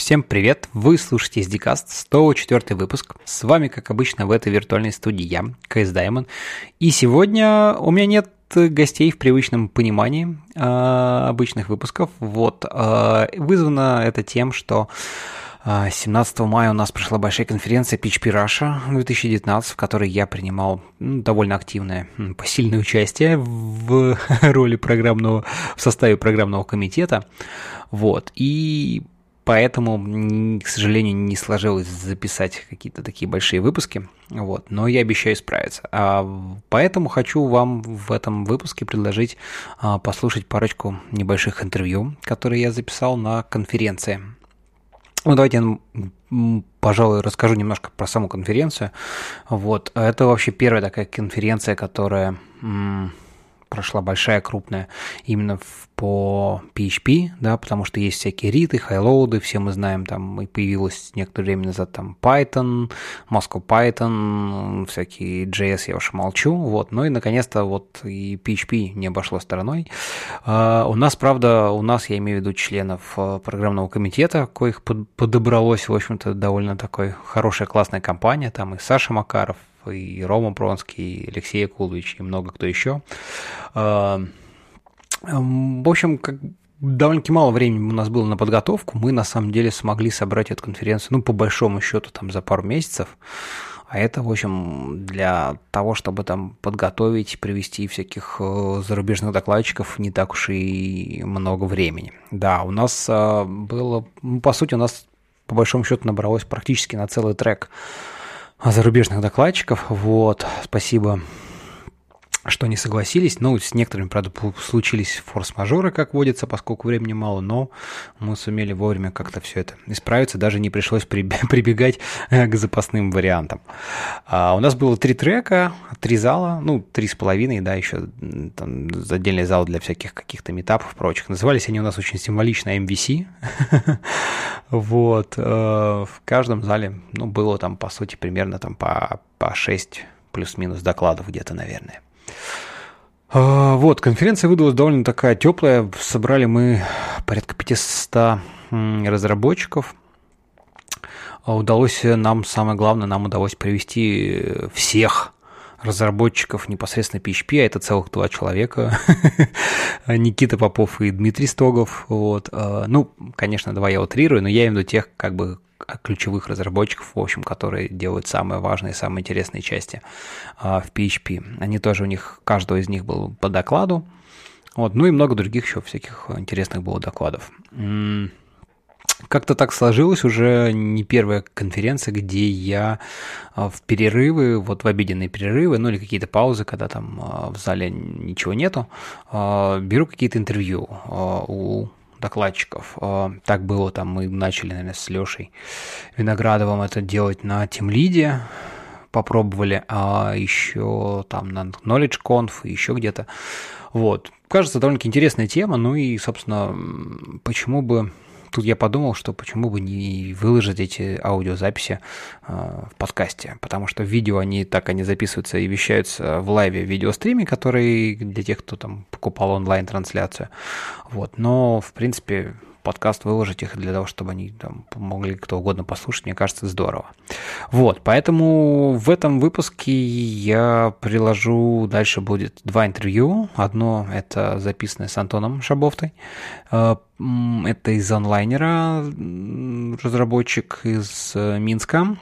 Всем привет! Вы слушаете SDCast, 104 выпуск. С вами, как обычно, в этой виртуальной студии я, КС Diamond. И сегодня у меня нет гостей в привычном понимании э, обычных выпусков. Вот. Э, вызвано это тем, что 17 мая у нас прошла большая конференция PHP Russia 2019, в которой я принимал ну, довольно активное посильное участие в роли программного, в составе программного комитета. Вот. И поэтому, к сожалению, не сложилось записать какие-то такие большие выпуски, вот, но я обещаю справиться. А, поэтому хочу вам в этом выпуске предложить а, послушать парочку небольших интервью, которые я записал на конференции. Ну, давайте я, пожалуй, расскажу немножко про саму конференцию. Вот, это вообще первая такая конференция, которая прошла большая, крупная, именно по PHP, да, потому что есть всякие риты, хайлоуды, все мы знаем, там и появилось некоторое время назад там Python, Moscow Python, всякие JS я уж молчу, вот, ну и наконец-то вот и PHP не обошло стороной. Uh, у нас, правда, у нас, я имею в виду членов а, программного комитета, коих подобралось, в общем-то, довольно такой хорошая, классная компания, там и Саша Макаров, и Рома Пронский, и Алексей Акулович, и много кто еще. А, в общем, как довольно-таки мало времени у нас было на подготовку. Мы на самом деле смогли собрать эту конференцию, ну, по большому счету, там за пару месяцев. А это, в общем, для того, чтобы там подготовить, привести всяких э, зарубежных докладчиков, не так уж и много времени. Да, у нас а, было, ну, по сути, у нас по большому счету набралось практически на целый трек зарубежных докладчиков. Вот, спасибо что не согласились. Ну, с некоторыми, правда, случились форс-мажоры, как водится, поскольку времени мало, но мы сумели вовремя как-то все это исправиться, даже не пришлось прибегать э, к запасным вариантам. А у нас было три трека, три зала, ну, три с половиной, да, еще там отдельный зал для всяких каких-то метапов прочих. Назывались они у нас очень символично MVC. Вот. Э, в каждом зале, ну, было там, по сути, примерно там по, по 6 плюс-минус докладов где-то, наверное. А, вот, конференция выдалась довольно такая теплая. Собрали мы порядка 500 разработчиков. А, удалось нам, самое главное, нам удалось привести всех разработчиков непосредственно PHP, а это целых два человека, Никита Попов и Дмитрий Стогов. Вот. А, ну, конечно, два я утрирую, но я имею в виду тех, как бы, ключевых разработчиков, в общем, которые делают самые важные, самые интересные части а, в PHP. Они тоже у них, каждого из них был по докладу. Вот, ну и много других еще всяких интересных было докладов. Как-то так сложилось уже не первая конференция, где я а, в перерывы, вот в обеденные перерывы, ну или какие-то паузы, когда там а, в зале ничего нету, беру какие-то интервью у докладчиков. А, так было, там мы начали, наверное, с Лешей Виноградовым это делать на Тимлиде, попробовали, а еще там на KnowledgeConf, еще где-то. Вот. Кажется, довольно-таки интересная тема, ну и, собственно, почему бы тут я подумал, что почему бы не выложить эти аудиозаписи э, в подкасте, потому что видео они так они записываются и вещаются в лайве видеостриме, который для тех, кто там покупал онлайн-трансляцию. Вот, но в принципе подкаст выложить их для того, чтобы они там могли кто угодно послушать, мне кажется, здорово. Вот, поэтому в этом выпуске я приложу, дальше будет два интервью. Одно это записанное с Антоном Шабовтой. Э, это из онлайнера, разработчик из э, Минска.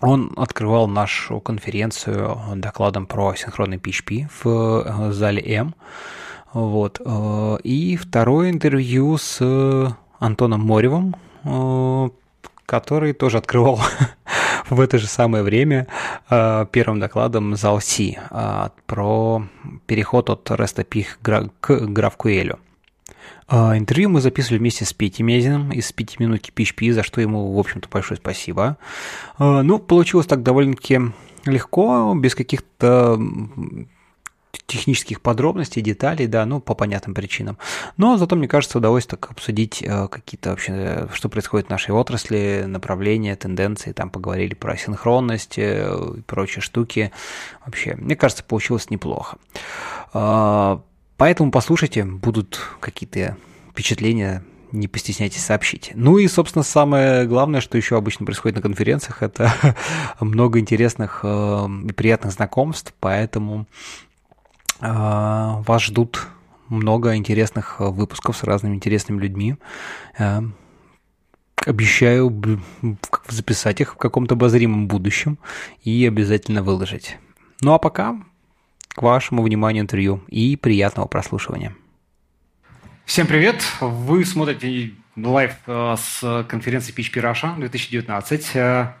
Он открывал нашу конференцию докладом про синхронный PHP в э, зале М. Вот. Э, и второе интервью с Антоном Моревым, э, который тоже открывал в это же самое время э, первым докладом зал Си про переход от API к GraphQL. Интервью мы записывали вместе с Петей Мезиным из 5 минутки PHP, за что ему, в общем-то, большое спасибо. Ну, получилось так довольно-таки легко, без каких-то технических подробностей, деталей, да, ну, по понятным причинам. Но зато, мне кажется, удалось так обсудить э, какие-то вообще, что происходит в нашей отрасли, направления, тенденции, там поговорили про синхронность э, и прочие штуки. Вообще, мне кажется, получилось неплохо. Э, поэтому послушайте, будут какие-то впечатления не постесняйтесь сообщить. Ну и, собственно, самое главное, что еще обычно происходит на конференциях, это много интересных э, и приятных знакомств, поэтому э, вас ждут много интересных выпусков с разными интересными людьми. Обещаю записать их в каком-то обозримом будущем и обязательно выложить. Ну а пока к вашему вниманию интервью и приятного прослушивания. Всем привет! Вы смотрите live э, с конференции PHP Russia 2019. Э,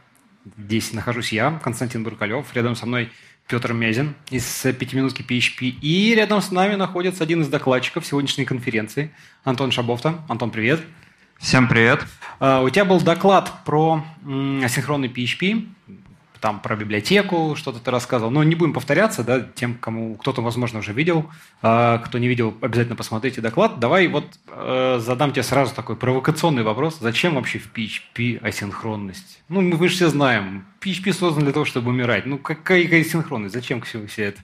здесь нахожусь я, Константин Буркалев. Рядом со мной Петр Мязин из «Пятиминутки PHP». И рядом с нами находится один из докладчиков сегодняшней конференции, Антон Шабовта. Антон, привет! Всем привет! Э, у тебя был доклад про асинхронный PHP там про библиотеку что-то ты рассказывал. Но не будем повторяться, да, тем, кому кто-то, возможно, уже видел. А, кто не видел, обязательно посмотрите доклад. Давай вот э, задам тебе сразу такой провокационный вопрос. Зачем вообще в PHP асинхронность? Ну, мы же все знаем, PHP создан для того, чтобы умирать. Ну, какая асинхронность? Зачем все, все это?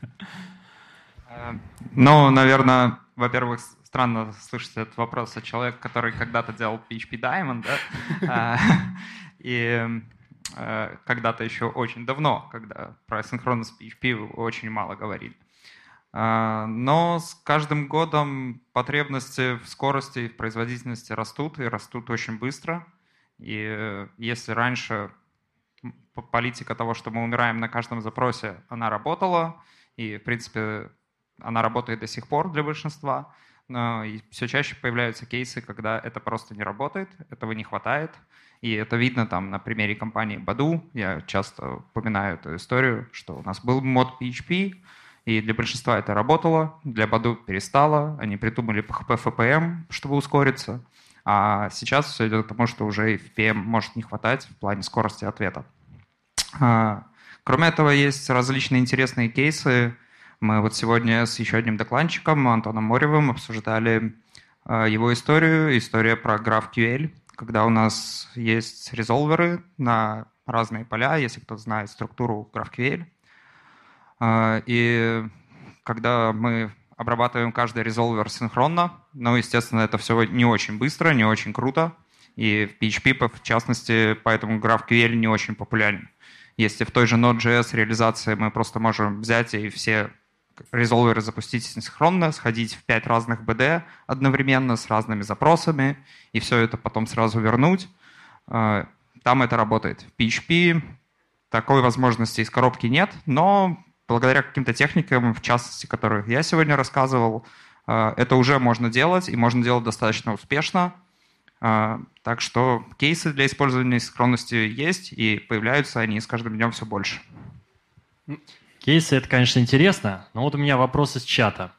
Э, ну, наверное, во-первых, странно слышать этот вопрос от человека, который когда-то делал PHP Diamond, да? А, и Э, когда-то еще очень давно, когда про синхронность PHP очень мало говорили. Э, но с каждым годом потребности в скорости и в производительности растут, и растут очень быстро. И если раньше политика того, что мы умираем на каждом запросе, она работала, и, в принципе, она работает до сих пор для большинства, но и все чаще появляются кейсы, когда это просто не работает, этого не хватает, и это видно там на примере компании Badu. Я часто упоминаю эту историю, что у нас был мод PHP, и для большинства это работало, для Badu перестало. Они придумали PHP FPM, чтобы ускориться. А сейчас все идет к тому, что уже FPM может не хватать в плане скорости ответа. А, кроме этого, есть различные интересные кейсы. Мы вот сегодня с еще одним докладчиком, Антоном Моревым, обсуждали а, его историю, история про GraphQL — когда у нас есть резолверы на разные поля, если кто знает структуру GraphQL. А, и когда мы обрабатываем каждый резолвер синхронно, ну, естественно, это все не очень быстро, не очень круто, и в PHP, в частности, поэтому GraphQL не очень популярен. Если в той же Node.js реализации мы просто можем взять и все резолверы запустить синхронно, сходить в пять разных BD одновременно с разными запросами, и все это потом сразу вернуть. А, там это работает. В PHP такой возможности из коробки нет, но благодаря каким-то техникам, в частности, которых я сегодня рассказывал, а, это уже можно делать, и можно делать достаточно успешно. А, так что кейсы для использования синхронности есть, и появляются они с каждым днем все больше. Кейсы — это, конечно, интересно, но вот у меня вопрос из чата.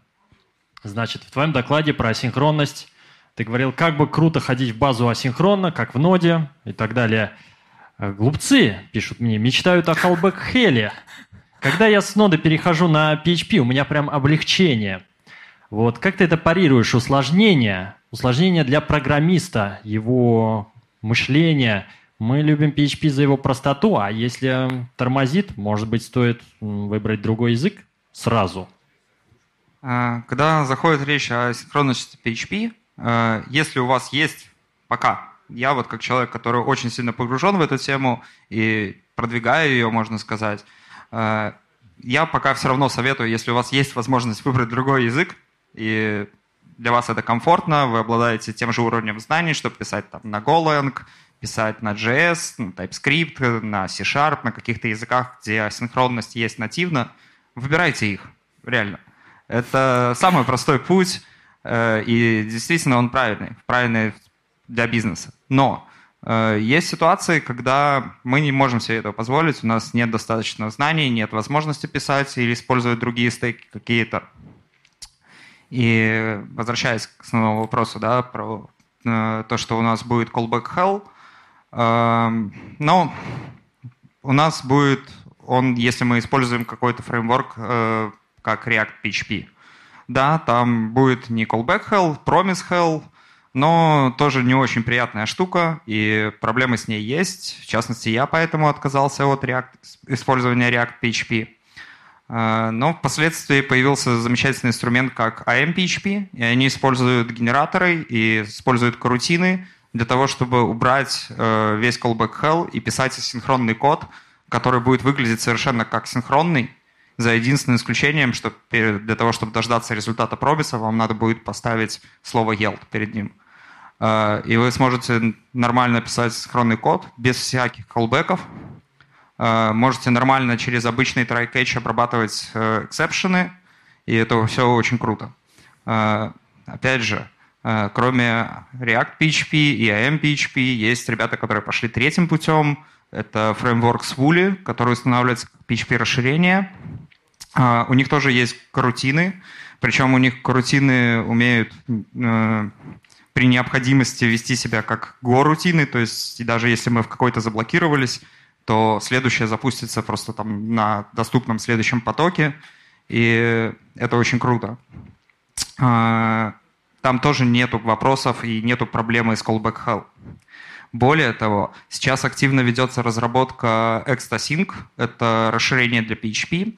Значит, в твоем докладе про асинхронность ты говорил, как бы круто ходить в базу асинхронно, как в ноде и так далее. Э, глупцы, пишут мне, мечтают о callback хеле. Когда я с ноды перехожу на PHP, у меня прям облегчение. Вот как ты это парируешь? Усложнение, усложнение для программиста, его мышления – мы любим PHP за его простоту, а если тормозит, может быть, стоит выбрать другой язык сразу. А, когда заходит речь о синхронности PHP, а, если у вас есть пока, я вот как человек, который очень сильно погружен в эту тему и продвигаю ее, можно сказать, а, я пока все равно советую, если у вас есть возможность выбрать другой язык, и для вас это комфортно, вы обладаете тем же уровнем знаний, чтобы писать там на Golang, писать на JS, на TypeScript, на C-Sharp, на каких-то языках, где асинхронность есть нативно, выбирайте их, реально. Это самый простой путь, э, и действительно он правильный, правильный для бизнеса. Но э, есть ситуации, когда мы не можем себе этого позволить, у нас нет достаточно знаний, нет возможности писать или использовать другие стейки какие-то. И возвращаясь к основному вопросу, да, про э, то, что у нас будет callback hell – но у нас будет он, если мы используем какой-то фреймворк, э, как React PHP. Да, там будет не callback hell, promise hell, но тоже не очень приятная штука, и проблемы с ней есть. В частности, я поэтому отказался от React, использования React PHP. Но впоследствии появился замечательный инструмент, как AMPHP, и они используют генераторы и используют корутины для того, чтобы убрать весь callback hell и писать синхронный код, который будет выглядеть совершенно как синхронный, за единственным исключением, что для того, чтобы дождаться результата пробиса, вам надо будет поставить слово yield перед ним. А, и вы сможете нормально писать синхронный код без всяких колбеков. А, можете нормально через обычный try-catch обрабатывать э, эксепшены, и это все очень круто. А, опять же, кроме React PHP и IM PHP, есть ребята, которые пошли третьим путем. Это фреймворк Swooly, который устанавливается как PHP-расширение. У них тоже есть карутины, причем у них карутины умеют э, при необходимости вести себя как го-рутины, то есть даже если мы в какой-то заблокировались, то следующее запустится просто там на доступном следующем потоке, и это очень круто. Там тоже нету вопросов и нету проблемы с callback hell. Более того, сейчас активно ведется разработка ExtraSync, это расширение для PHP,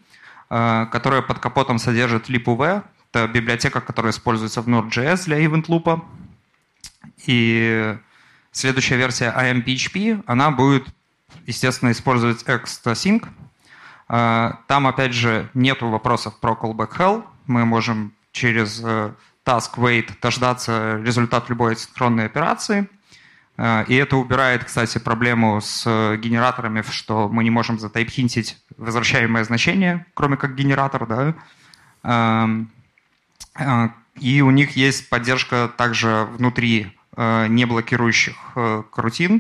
а, которое под капотом содержит LibUV, это библиотека, которая используется в Node.js для event loop. И следующая версия IMPHP, она будет, естественно, использовать ExtraSync. А, там, опять же, нет вопросов про callback hell. Мы можем через э, task wait дождаться результат любой синхронной операции. А, и это убирает, кстати, проблему с э, генераторами, что мы не можем затайпхинтить возвращаемое значение, кроме как генератор. Да? А, и у них есть поддержка также внутри Э, не блокирующих э,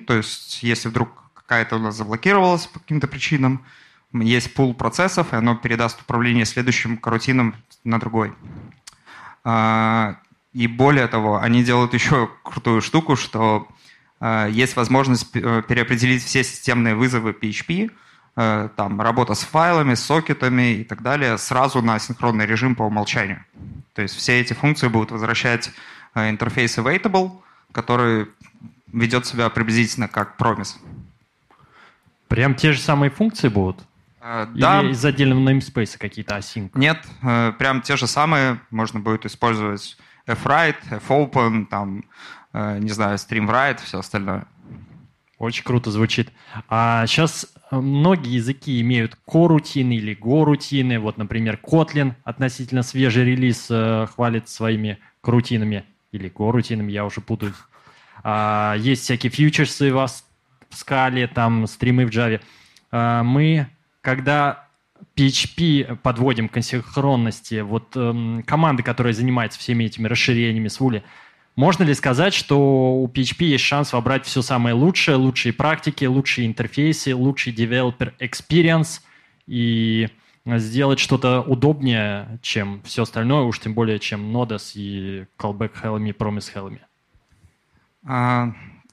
то есть если вдруг какая-то у нас заблокировалась по каким-то причинам, есть пул процессов, и оно передаст управление следующим карутином на другой. А, и более того, они делают еще крутую штуку, что э, есть возможность переопределить все системные вызовы PHP, там, работа с файлами, с сокетами и так далее, сразу на синхронный режим по умолчанию. То есть все эти функции будут возвращать интерфейс Awaitable, который ведет себя приблизительно как промис. Прям те же самые функции будут? Да. Или из отдельного namespace какие-то async? Нет, uh, прям те же самые. Можно будет использовать fwrite, fopen, там, uh, не знаю, streamwrite, все остальное. Очень круто звучит. А сейчас многие языки имеют корутины или горутины. Вот, например, Kotlin относительно свежий релиз э, хвалит своими крутинами или горутинами, я уже путаюсь. А, есть всякие фьючерсы в, в скале, там стримы в Java. А, мы, когда PHP подводим к асинхронности, вот эм, команды, которая занимается всеми этими расширениями с Вули, можно ли сказать, что у PHP есть шанс вобрать все самое лучшее, лучшие практики, лучшие интерфейсы, лучший developer experience и сделать что-то удобнее, чем все остальное, уж тем более, чем Node и callback helm и promise helm?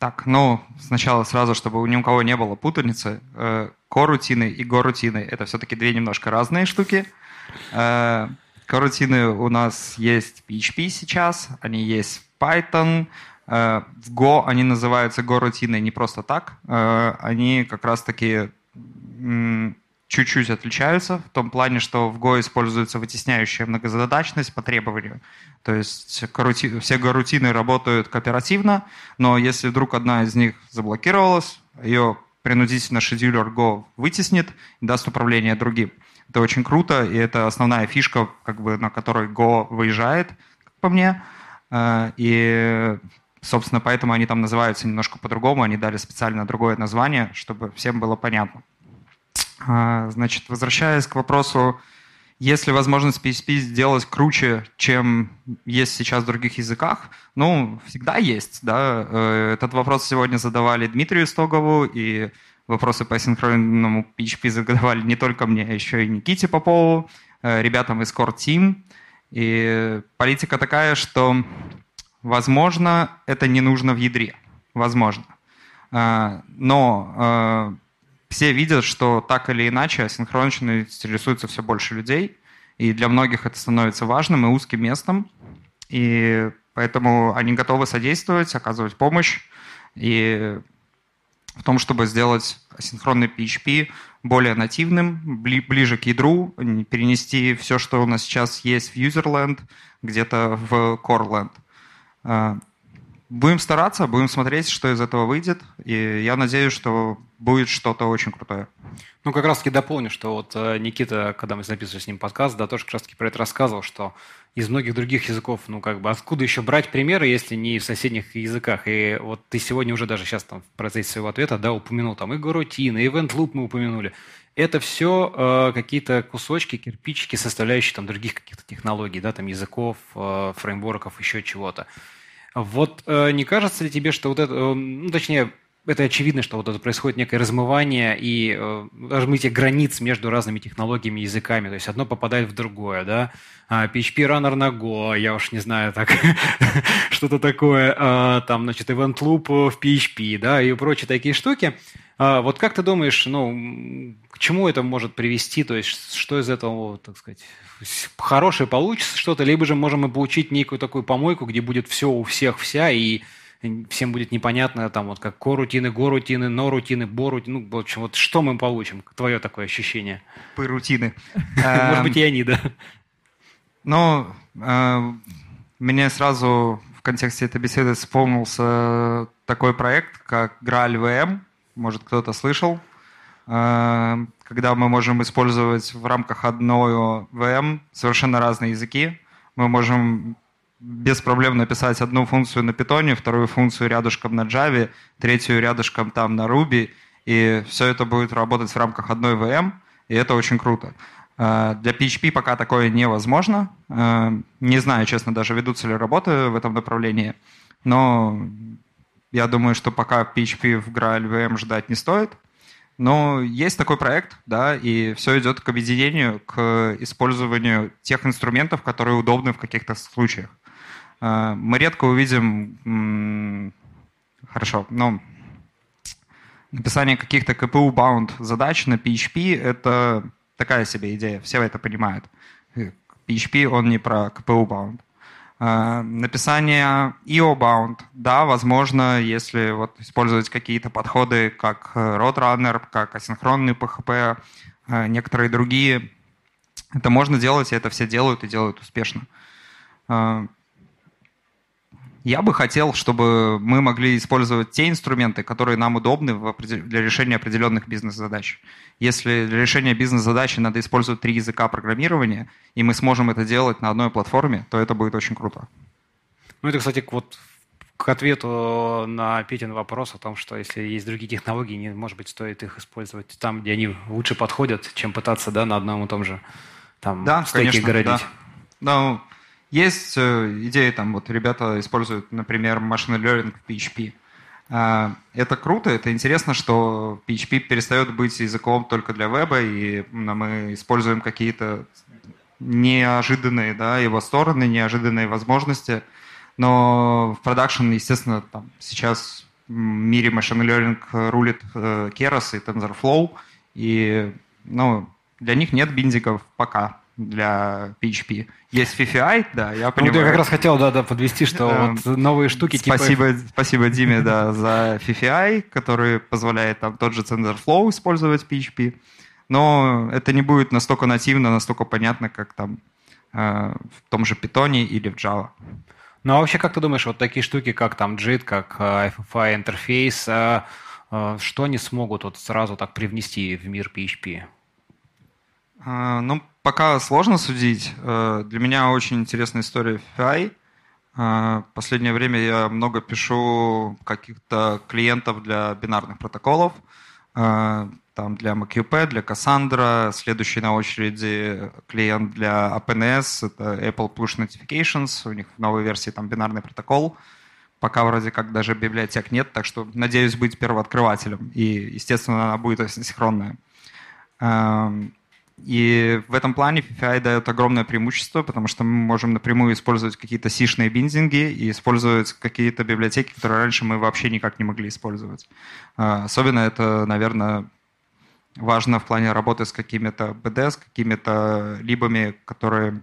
Так, ну, сначала сразу, чтобы ни у кого не было путаницы, э, корутины и горутины — это все-таки две немножко разные штуки. Э, корутины у нас есть в PHP сейчас, они есть в Python, э, в Go они называются горутины не просто так, они как раз-таки чуть-чуть отличаются в том плане, что в Go используется вытесняющая многозадачность по требованию. То есть карути... все гарутины работают кооперативно, но если вдруг одна из них заблокировалась, ее принудительно шедюлер Go вытеснит и даст управление другим. Это очень круто, и это основная фишка, как бы, на которой Go выезжает, как по мне. Э, и, собственно, поэтому они там называются немножко по-другому, они дали специально другое название, чтобы всем было понятно. А, значит, возвращаясь к вопросу, есть ли возможность PHP сделать круче, чем есть сейчас в других языках? Ну, всегда есть, да. Э, этот вопрос сегодня задавали Дмитрию Стогову, и вопросы по синхронному PHP задавали не только мне, а еще и Никите Попову, э, ребятам из Core Team. И политика такая, что, возможно, это не нужно в ядре. Возможно. А, но все видят, что так или иначе синхронщиной интересуется все больше людей, и для многих это становится важным и узким местом, и поэтому они готовы содействовать, оказывать помощь, и в том, чтобы сделать асинхронный PHP более нативным, ближе к ядру, перенести все, что у нас сейчас есть в userland, где-то в coreland. Будем стараться, будем смотреть, что из этого выйдет, и я надеюсь, что будет что-то очень крутое. Ну, как раз-таки дополню, что вот э, Никита, когда мы записывали с ним подкаст, да, тоже как раз-таки про это рассказывал, что из многих других языков, ну, как бы, откуда еще брать примеры, если не в соседних языках? И вот ты сегодня уже даже сейчас там в процессе своего ответа, да, упомянул там и горутины, и event loop мы упомянули. Это все э, какие-то кусочки, кирпичики, составляющие там других каких-то технологий, да, там языков, э, фреймворков, еще чего-то. Вот э, не кажется ли тебе, что вот это, э, ну, точнее, это очевидно, что вот это происходит некое размывание и э, размытие границ между разными технологиями и языками. То есть одно попадает в другое, да. А, PHP Runner на Go, я уж не знаю, так что-то такое. А, там, значит, Event Loop в PHP, да, и прочие такие штуки. А, вот как ты думаешь, ну, к чему это может привести? То есть что из этого, так сказать, хорошее получится что-то, либо же можем мы получить некую такую помойку, где будет все у всех вся, и всем будет непонятно, там вот как корутины, горутины, норутины, борутины, ну, в общем, вот что мы получим? Твое такое ощущение? Пырутины. Может быть, и они, да. Ну, э, мне сразу в контексте этой беседы вспомнился такой проект, как Graal VM. Может, кто-то слышал. Э, когда мы можем использовать в рамках одной VM совершенно разные языки. Мы можем без проблем написать одну функцию на Python, вторую функцию рядышком на Java, третью рядышком там на Ruby, и все это будет работать в рамках одной VM, и это очень круто. Э, для PHP пока такое невозможно. Э, не знаю, честно, даже ведутся ли работы в этом направлении, но я думаю, что пока PHP в Graal VM ждать не стоит. Но есть такой проект, да, и все идет к объединению, к использованию тех инструментов, которые удобны в каких-то случаях. Э, мы редко увидим, хорошо, но написание каких-то KPU-bound задач на PHP — это такая себе идея, все это понимают. PHP, он не про KPU-bound. Э, написание EO-bound, да, возможно, если вот использовать какие-то подходы, как Roadrunner, как асинхронный PHP, э, некоторые другие, это можно делать, и это все делают и делают успешно. Я бы хотел, чтобы мы могли использовать те инструменты, которые нам удобны для решения определенных бизнес-задач. Если для решения бизнес-задачи надо использовать три языка программирования, и мы сможем это делать на одной платформе, то это будет очень круто. Ну, это, кстати, вот к ответу на Петин вопрос о том, что если есть другие технологии, не, может быть, стоит их использовать там, где они лучше подходят, чем пытаться да, на одном и том же там, да, стеке конечно, городить. Да. Ну, есть э, идеи, там вот ребята используют, например, machine learning в PHP. А, это круто, это интересно, что PHP перестает быть языком только для веба, и мы используем какие-то неожиданные да, его стороны, неожиданные возможности. Но в продакшн, естественно, там сейчас в мире machine learning рулит э, Keras и TensorFlow, и ну, для них нет биндиков пока для PHP. Есть FIFI, да, я понимаю. Ну, я как раз хотел, да, да, подвести, что эм, вот новые штуки спасибо, типа... Спасибо Диме, да, за FIFI, который позволяет там тот же TensorFlow использовать PHP. Но это не будет настолько нативно, настолько понятно, как там э, в том же Python или в Java. Ну а вообще, как ты думаешь, вот такие штуки, как там JIT, как э, FFI интерфейс, э, что они смогут вот сразу так привнести в мир PHP? Ну, пока сложно судить. Э, для меня очень интересная история FI. Э, последнее время я много пишу каких-то клиентов для бинарных протоколов. Э, там для MQP, для Cassandra. Следующий на очереди клиент для APNS, это Apple Push Notifications. У них в новой версии там бинарный протокол. Пока вроде как даже библиотек нет, так что надеюсь быть первооткрывателем. И, естественно, она будет асинхронная. И в этом плане FFI дает огромное преимущество, потому что мы можем напрямую использовать какие-то сишные биндинги и использовать какие-то библиотеки, которые раньше мы вообще никак не могли использовать. А, особенно это, наверное, важно в плане работы с какими-то BD, с какими-то либами, которые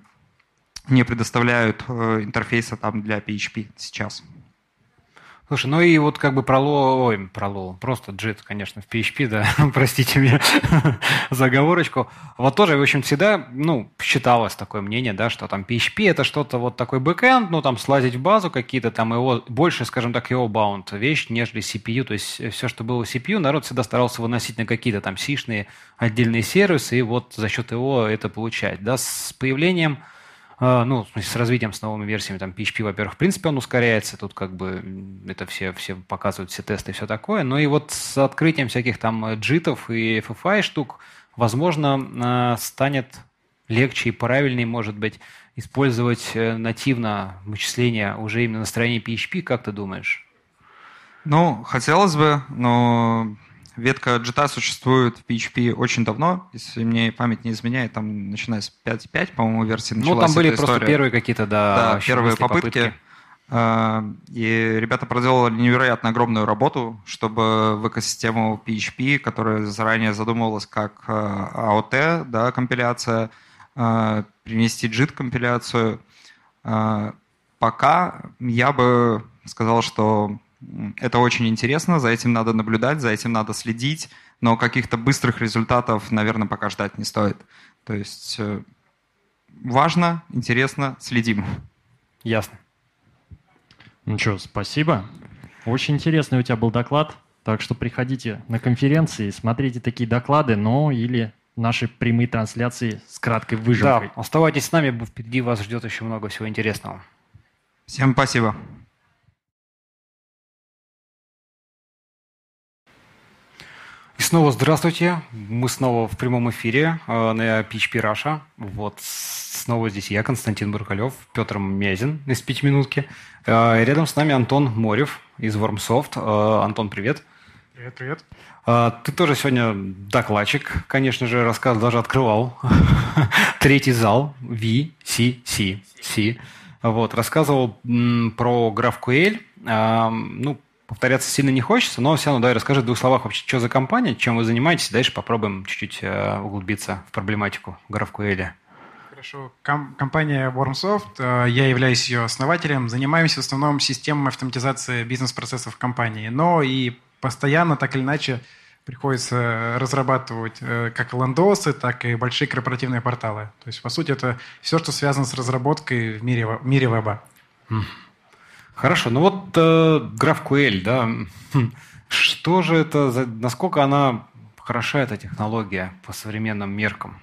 не предоставляют э, интерфейса там для PHP сейчас. Слушай, ну и вот как бы пролол, ой, пролол, просто JIT, конечно, в PHP, да, простите меня за оговорочку. Вот тоже, в общем, всегда, ну, считалось такое мнение, да, что там PHP это что-то вот такой бэкэнд, ну, там слазить в базу какие-то там его, больше, скажем так, его bound вещь, нежели CPU, то есть все, что было CPU, народ всегда старался выносить на какие-то там сишные отдельные сервисы и вот за счет его это получать, да, с появлением ну, в смысле, с развитием, с новыми версиями, там, PHP, во-первых, в принципе, он ускоряется, тут как бы это все, все показывают, все тесты и все такое, но и вот с открытием всяких там джитов и FFI штук, возможно, а, станет легче и правильнее, может быть, использовать э, нативно вычисления уже именно на стороне PHP, как ты думаешь? Ну, хотелось бы, но Ветка JIT существует в PHP очень давно, если мне память не изменяет, там начиная с 5.5, по-моему, версии началась Ну, там были просто история. первые какие-то, да, да первые попытки. попытки. А, и ребята проделали невероятно огромную работу, чтобы в экосистему PHP, которая заранее задумывалась как AOT, а, да, компиляция, а, принести JIT-компиляцию. Пока я бы сказал, что это очень интересно, за этим надо наблюдать, за этим надо следить, но каких-то быстрых результатов, наверное, пока ждать не стоит. То есть э, важно, интересно, следим. Ясно. Ну что, спасибо. Очень интересный у тебя был доклад. Так что приходите на конференции, смотрите такие доклады, но или наши прямые трансляции с краткой выжимкой. Да, оставайтесь с нами, впереди вас ждет еще много всего интересного. Всем спасибо. И снова здравствуйте. Мы снова в прямом эфире э, на PHP Russia. Вот снова здесь я, Константин Буркалев, Петр Мязин из «Пятиминутки». Э, рядом с нами Антон Морев из Wormsoft. Э, Антон, привет. Привет, привет. Ты тоже сегодня докладчик, конечно же, рассказ даже открывал. Третий зал, VCCC. Вот, рассказывал про GraphQL. Ну, повторяться сильно не хочется, но все равно давай расскажи в двух словах вообще, что за компания, чем вы занимаетесь, дальше попробуем чуть-чуть э, углубиться в проблематику GraphQL. Хорошо. Ком- компания Wormsoft, э, я являюсь ее основателем, занимаемся в основном системой автоматизации бизнес-процессов компании, но и постоянно, так или иначе, приходится разрабатывать э, как ландосы, так и большие корпоративные порталы. То есть, по сути, это все, что связано с разработкой в мире, в мире веба. Хорошо, ну вот э, GraphQL, да, хм, что же это, за, насколько она хороша, эта технология по современным меркам?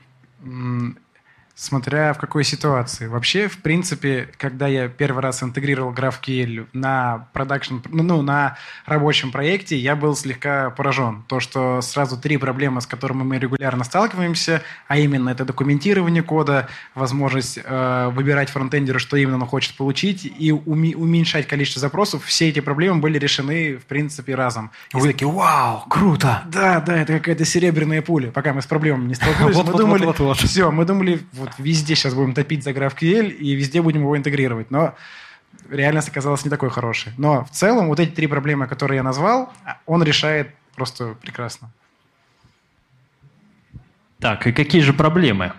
Смотря в какой ситуации. Вообще, в принципе, когда я первый раз интегрировал GraphQL на продакшн, ну, на рабочем проекте, я был слегка поражен. То, что сразу три проблемы, с которыми мы регулярно сталкиваемся, а именно это документирование кода, возможность э, выбирать фронтендеру, что именно он хочет получить, и уми- уменьшать количество запросов, все эти проблемы были решены, в принципе, разом. И Вы такие, вау, круто! Да, да, это какая-то серебряная пуля. Пока мы с проблемами не столкнулись, мы думали, все, мы думали, вот везде сейчас будем топить за GraphQL и везде будем его интегрировать. Но реальность оказалась не такой хорошей. Но в целом вот эти три проблемы, которые я назвал, он решает просто прекрасно. Так, и какие же проблемы?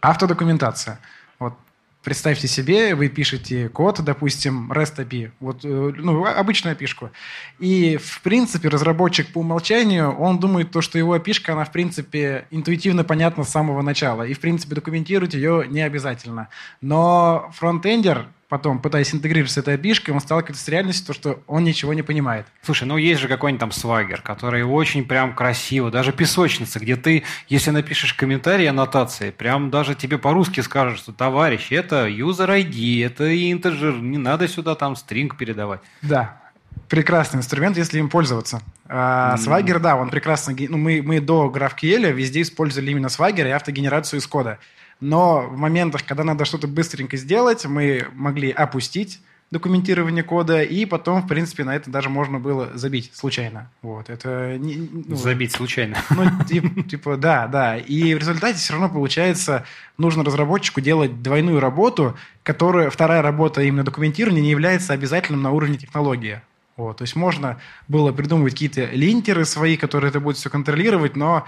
Автодокументация. Вот Представьте себе, вы пишете код, допустим, REST API, вот, э, ну, обычную API. И, в принципе, разработчик по умолчанию, он думает, то, что его API, она, в принципе, интуитивно понятна с самого начала. И, в принципе, документировать ее не обязательно. Но фронтендер, потом, пытаясь интегрироваться с этой обишкой, он сталкивается с реальностью, то, что он ничего не понимает. Слушай, ну есть же какой-нибудь там свагер, который очень прям красиво, даже песочница, где ты, если напишешь комментарий, аннотации, прям даже тебе по-русски скажут, что, товарищ, это user ID, это интеджер, не надо сюда там стринг передавать. Да, прекрасный инструмент, если им пользоваться. А, Swagger, да, он прекрасно... Ну, мы, мы до GraphQL везде использовали именно Swagger и автогенерацию из кода. Но в моментах, когда надо что-то быстренько сделать, мы могли опустить документирование кода, и потом, в принципе, на это даже можно было забить случайно. Вот, это... Не, ну, забить случайно. Ну, типа, типа, да, да. И в результате все равно получается, нужно разработчику делать двойную работу, которая, вторая работа именно документирования не является обязательным на уровне технологии. Вот, то есть можно было придумывать какие-то линтеры свои, которые это будет все контролировать, но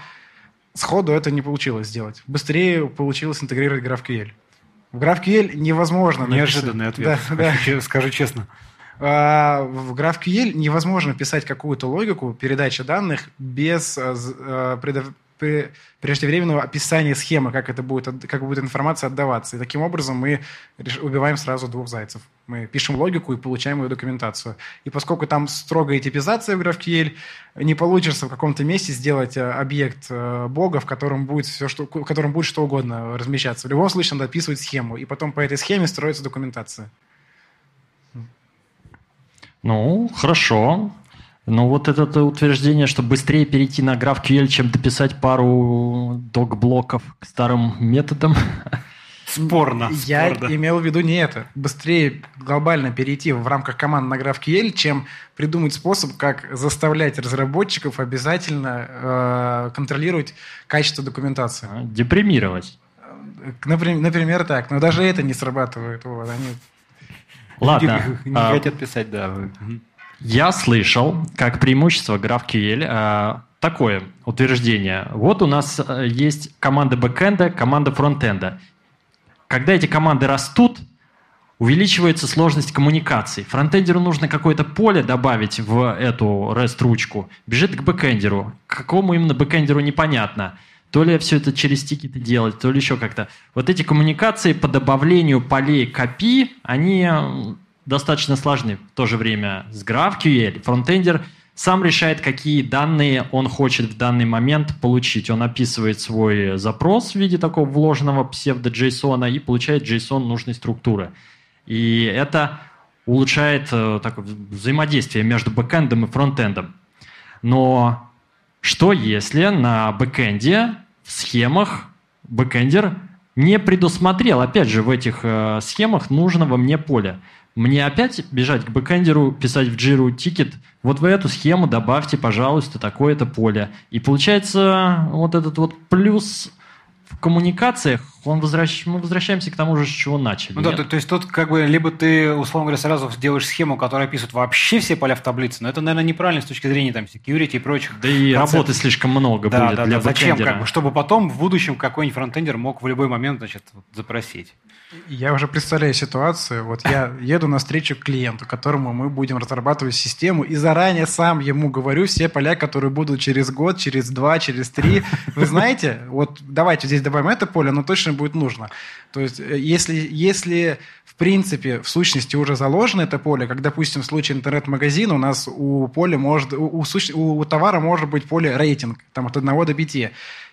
сходу это не получилось сделать. Быстрее получилось интегрировать GraphQL. В GraphQL невозможно Неожиданный написать. ответ, да, да. скажу честно. А, в GraphQL невозможно писать какую-то логику передачи данных без э, э, преждевременного описания схемы, как, это будет, как будет информация отдаваться. И таким образом мы убиваем сразу двух зайцев. Мы пишем логику и получаем ее документацию. И поскольку там строгая типизация в GraphQL, не получится в каком-то месте сделать э, объект э, бога, в котором будет все, что, в котором будет что угодно размещаться. В любом случае надо описывать схему, и потом по этой схеме строится документация. Ну, хорошо. Но вот это утверждение, что быстрее перейти на GraphQL, чем дописать пару док-блоков к старым методам, Спорно. Я спорно. имел в виду не это. Быстрее глобально перейти в рамках команд на GraphQL, чем придумать способ, как заставлять разработчиков обязательно э, контролировать качество документации. А, депримировать. Например, например, так. Но даже это не срабатывает. Вот, они... Ладно. Не а... хотят писать, да. Я слышал, как преимущество GraphQL, э, такое утверждение. Вот у нас э, есть команда бэкэнда, команда фронтенда. Когда эти команды растут, увеличивается сложность коммуникаций. Фронтендеру нужно какое-то поле добавить в эту REST-ручку. Бежит к бэкэндеру. Какому именно бэкэндеру непонятно. То ли все это через тикеты делать, то ли еще как-то. Вот эти коммуникации по добавлению полей к API, они достаточно сложны. В то же время с GraphQL фронтендер сам решает, какие данные он хочет в данный момент получить. Он описывает свой запрос в виде такого вложенного псевдо-JSON и получает JSON нужной структуры. И это улучшает э, такое взаимодействие между бэкэндом и фронтендом. Но что если на бэкэнде в схемах бэкэндер не предусмотрел, опять же, в этих э, схемах нужного мне поля. Мне опять бежать к бэкэндеру, писать в Jira тикет, вот в эту схему добавьте, пожалуйста, такое-то поле. И получается вот этот вот плюс в коммуникациях, он возвращ... мы возвращаемся к тому же, с чего начали. Ну да, то, то есть тут как бы либо ты, условно говоря, сразу делаешь схему, которая описывает вообще все поля в таблице, но это, наверное, неправильно с точки зрения там security и прочих. Да и концепций. работы слишком много да, будет да, для да. Зачем? Как бы, чтобы потом в будущем какой-нибудь фронтендер мог в любой момент значит, запросить. Я уже представляю ситуацию. Вот я еду на встречу к клиенту, которому мы будем разрабатывать систему, и заранее сам ему говорю все поля, которые будут через год, через два, через три. Вы знаете, вот давайте здесь добавим это поле, оно точно будет нужно. То есть э, если, если в принципе, в сущности уже заложено это поле, как, допустим, в случае интернет-магазина у нас у поля может, у, у, у товара может быть поле рейтинг, там от 1 до 5.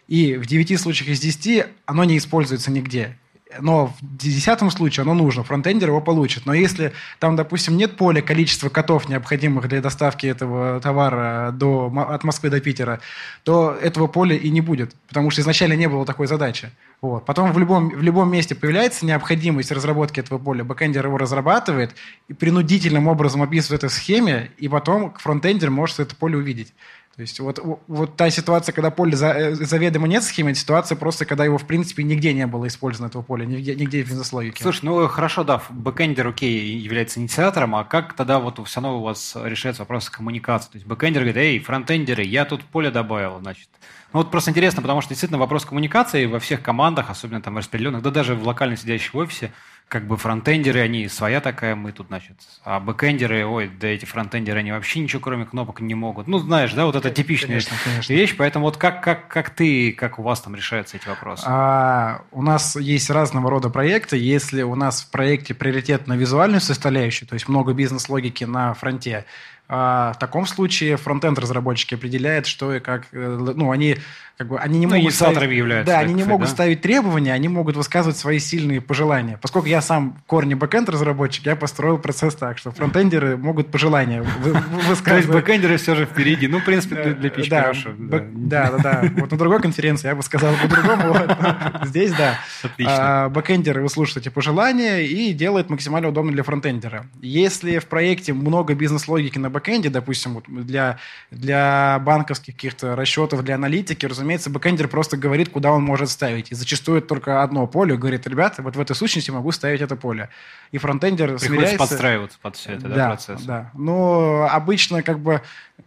И в 9 случаях из 10 оно не используется нигде но в десятом случае оно нужно, фронтендер его получит. Но если там, допустим, нет поля количества котов, необходимых для доставки этого товара до, от Москвы до Питера, то этого поля и не будет, потому что изначально не было такой задачи. Вот. Потом в любом, в любом месте появляется необходимость разработки этого поля, бэкэндер его разрабатывает и принудительным образом описывает это в схеме, и потом фронтендер может это поле увидеть. То есть вот, вот та ситуация, когда поле за, э, заведомо нет схемы, это ситуация просто, когда его, в принципе, нигде не было использовано, этого поля, нигде, нигде в бизнес-логике. Слушай, ну хорошо, да, бэкэндер, окей, является инициатором, а как тогда вот все равно у вас решается вопрос коммуникации? То есть бэкэндер говорит, эй, фронтендеры, я тут поле добавил, значит. Ну вот просто интересно, потому что действительно вопрос коммуникации во всех командах, особенно там распределенных, да даже в локально сидящих в офисе, как бы фронтендеры, они своя такая, мы тут, значит, а бэкендеры, ой, да эти фронтендеры, они вообще ничего кроме кнопок не могут. Ну, знаешь, да, вот это типичная конечно, конечно. вещь, поэтому вот как, как, как ты, как у вас там решаются эти вопросы? А, у нас есть разного рода проекты. Если у нас в проекте приоритет на визуальную составляющую, то есть много бизнес-логики на фронте, а в таком случае фронтенд разработчики определяют, что и как, э, ну, они как бы они не ну, могут ставить, являются. Да, они не могут да? ставить требования, они могут высказывать свои сильные пожелания. Поскольку я сам в корне бэкенд разработчик, я построил процесс так, что фронтендеры могут пожелания высказывать. То есть бэкендеры все же впереди. Ну, в принципе, для PHP хорошо. Да, да, да. Вот на другой конференции я бы сказал по-другому. Здесь, да. Отлично. А, бэкендеры выслушивают эти пожелания и делают максимально удобно для фронтендера. Если в проекте много бизнес-логики на бэкенде, допустим, для, для банковских каких-то расчетов, для аналитики, разумеется, разумеется, бэкэндер просто говорит, куда он может ставить. И зачастую только одно поле говорит, ребята, вот в этой сущности могу ставить ставить это поле. И фронтендер Приходится смиряется... подстраиваться под все это, да, да, процесс? Да, но обычно как бы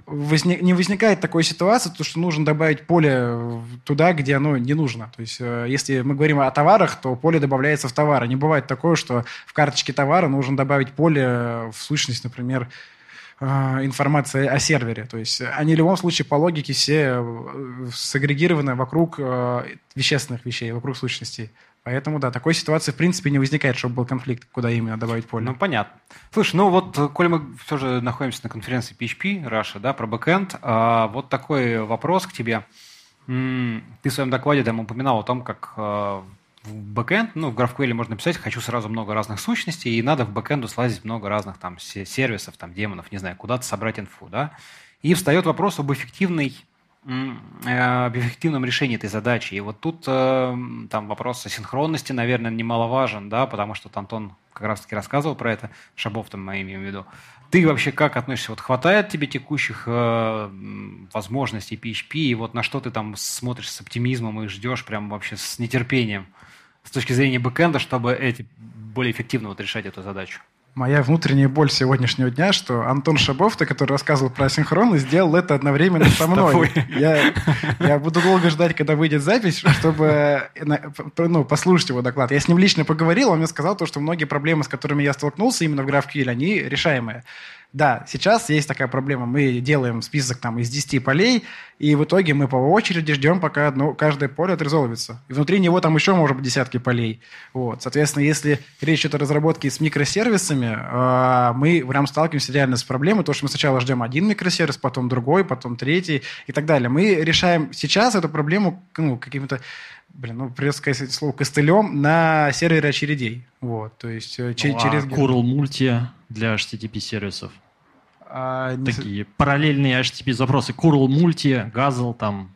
возник, не возникает такой ситуации, то, что нужно добавить поле туда, где оно не нужно. То есть э, если мы говорим о товарах, то поле добавляется в товары. Не бывает такое, что в карточке товара нужно добавить поле в сущность, например, э, информация о сервере. То есть они в любом случае по логике все э, сагрегированы вокруг вещественных вещей, вокруг сущностей. Поэтому, да, такой ситуации в принципе не возникает, чтобы был конфликт, куда именно добавить поле. Ну, понятно. Слушай, ну вот, коль мы все же находимся на конференции PHP Russia, да, про бэкэнд, а, вот такой вопрос к тебе. Ты в своем докладе там упоминал о том, как а, в бэкэнд, ну, в GraphQL можно написать, хочу сразу много разных сущностей, и надо в бэкэнду слазить много разных там сервисов, там, демонов, не знаю, куда-то собрать инфу, да. И встает вопрос об эффективной Э, об эффективном решении этой задачи. И вот тут э, там вопрос о синхронности, наверное, немаловажен, да, потому что вот Антон как раз-таки рассказывал про это, Шабов там мы имеем в виду. Ты вообще как относишься? Вот хватает тебе текущих э, возможностей PHP, и вот на что ты там смотришь с оптимизмом и ждешь прям вообще с нетерпением с точки зрения бэкэнда, чтобы эти более эффективно вот решать эту задачу? Моя внутренняя боль сегодняшнего дня, что Антон Шабов-то, который рассказывал про синхрон, сделал это одновременно со мной. Я, я буду долго ждать, когда выйдет запись, чтобы ну, послушать его доклад. Я с ним лично поговорил, он мне сказал то, что многие проблемы, с которыми я столкнулся именно в GraphQL, они решаемые. Да, сейчас есть такая проблема. Мы делаем список там из 10 полей, и в итоге мы по очереди ждем, пока одно, каждое поле отрезолвится. И внутри него там еще может быть десятки полей. Вот. Соответственно, если речь идет о разработке с микросервисами, э, мы прям сталкиваемся реально с проблемой, то, что мы сначала ждем один микросервис, потом другой, потом третий и так далее. Мы решаем сейчас эту проблему ну, какими-то блин, ну, придется сказать слово костылем на сервере очередей. Вот, то есть э, ну, через... А curl multi для HTTP-сервисов? А, Такие не... параллельные HTTP-запросы. Curl multi, Guzzle там.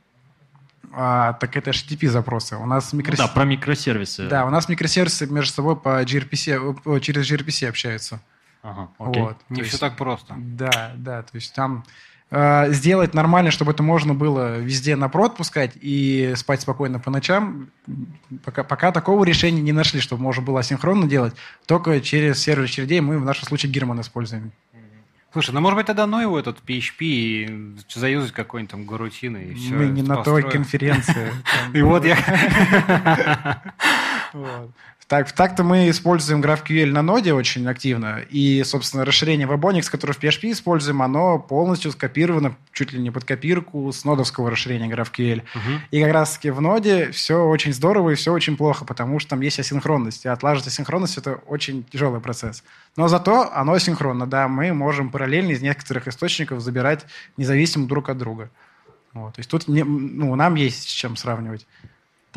А, так это HTTP-запросы. У нас микрос... Ну, да, про микросервисы. Да, у нас микросервисы между собой по gRPC, через gRPC общаются. Ага, окей. Вот, Не все есть, так просто. Да, да, то есть там э, сделать нормально, чтобы это можно было везде на прод пускать и спать спокойно по ночам, пока, пока такого решения не нашли, чтобы можно было асинхронно делать, только через сервер очередей мы в нашем случае Герман используем. Слушай, ну может быть тогда ну его этот PHP и заюзать какой-нибудь там гарутин и все. Мы не на той конференции. И вот я... Так, так-то мы используем GraphQL на ноде очень активно, и, собственно, расширение Webonics, которое в PHP используем, оно полностью скопировано, чуть ли не под копирку с нодовского расширения GraphQL. Uh-huh. И как раз-таки в ноде все очень здорово и все очень плохо, потому что там есть асинхронность, и отлаживать асинхронность – это очень тяжелый процесс. Но зато оно синхронно, да, мы можем параллельно из некоторых источников забирать независимо друг от друга. Вот, то есть тут не, ну, нам есть с чем сравнивать.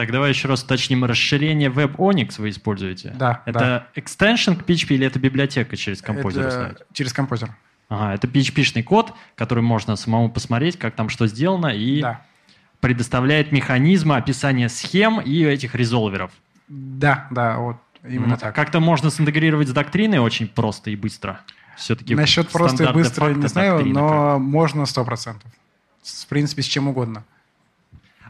Так, давай еще раз уточним. Расширение Web Onyx вы используете? Да. Это да. extension к PHP или это библиотека через композер? Это через композер. Ага, это PHP-шный код, который можно самому посмотреть, как там что сделано, и да. предоставляет механизмы описания схем и этих резолверов. Да, да, вот именно mm. так. Как-то можно синтегрировать с доктриной очень просто и быстро. Все-таки Насчет просто и быстро не знаю, но как. можно 100%. В принципе, с чем угодно.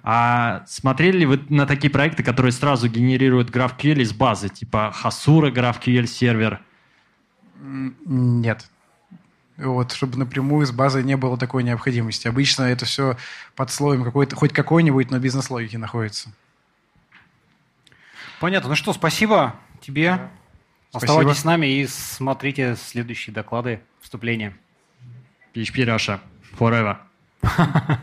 А смотрели ли вы на такие проекты, которые сразу генерируют GraphQL из базы, типа Hasura GraphQL сервер? Нет. Вот, чтобы напрямую с базой не было такой необходимости. Обычно это все под слоем какой-то, хоть какой-нибудь, но бизнес-логики находится. Понятно. Ну что, спасибо тебе. Да. Оставайтесь спасибо. с нами и смотрите следующие доклады, вступления. PHP Russia. Forever.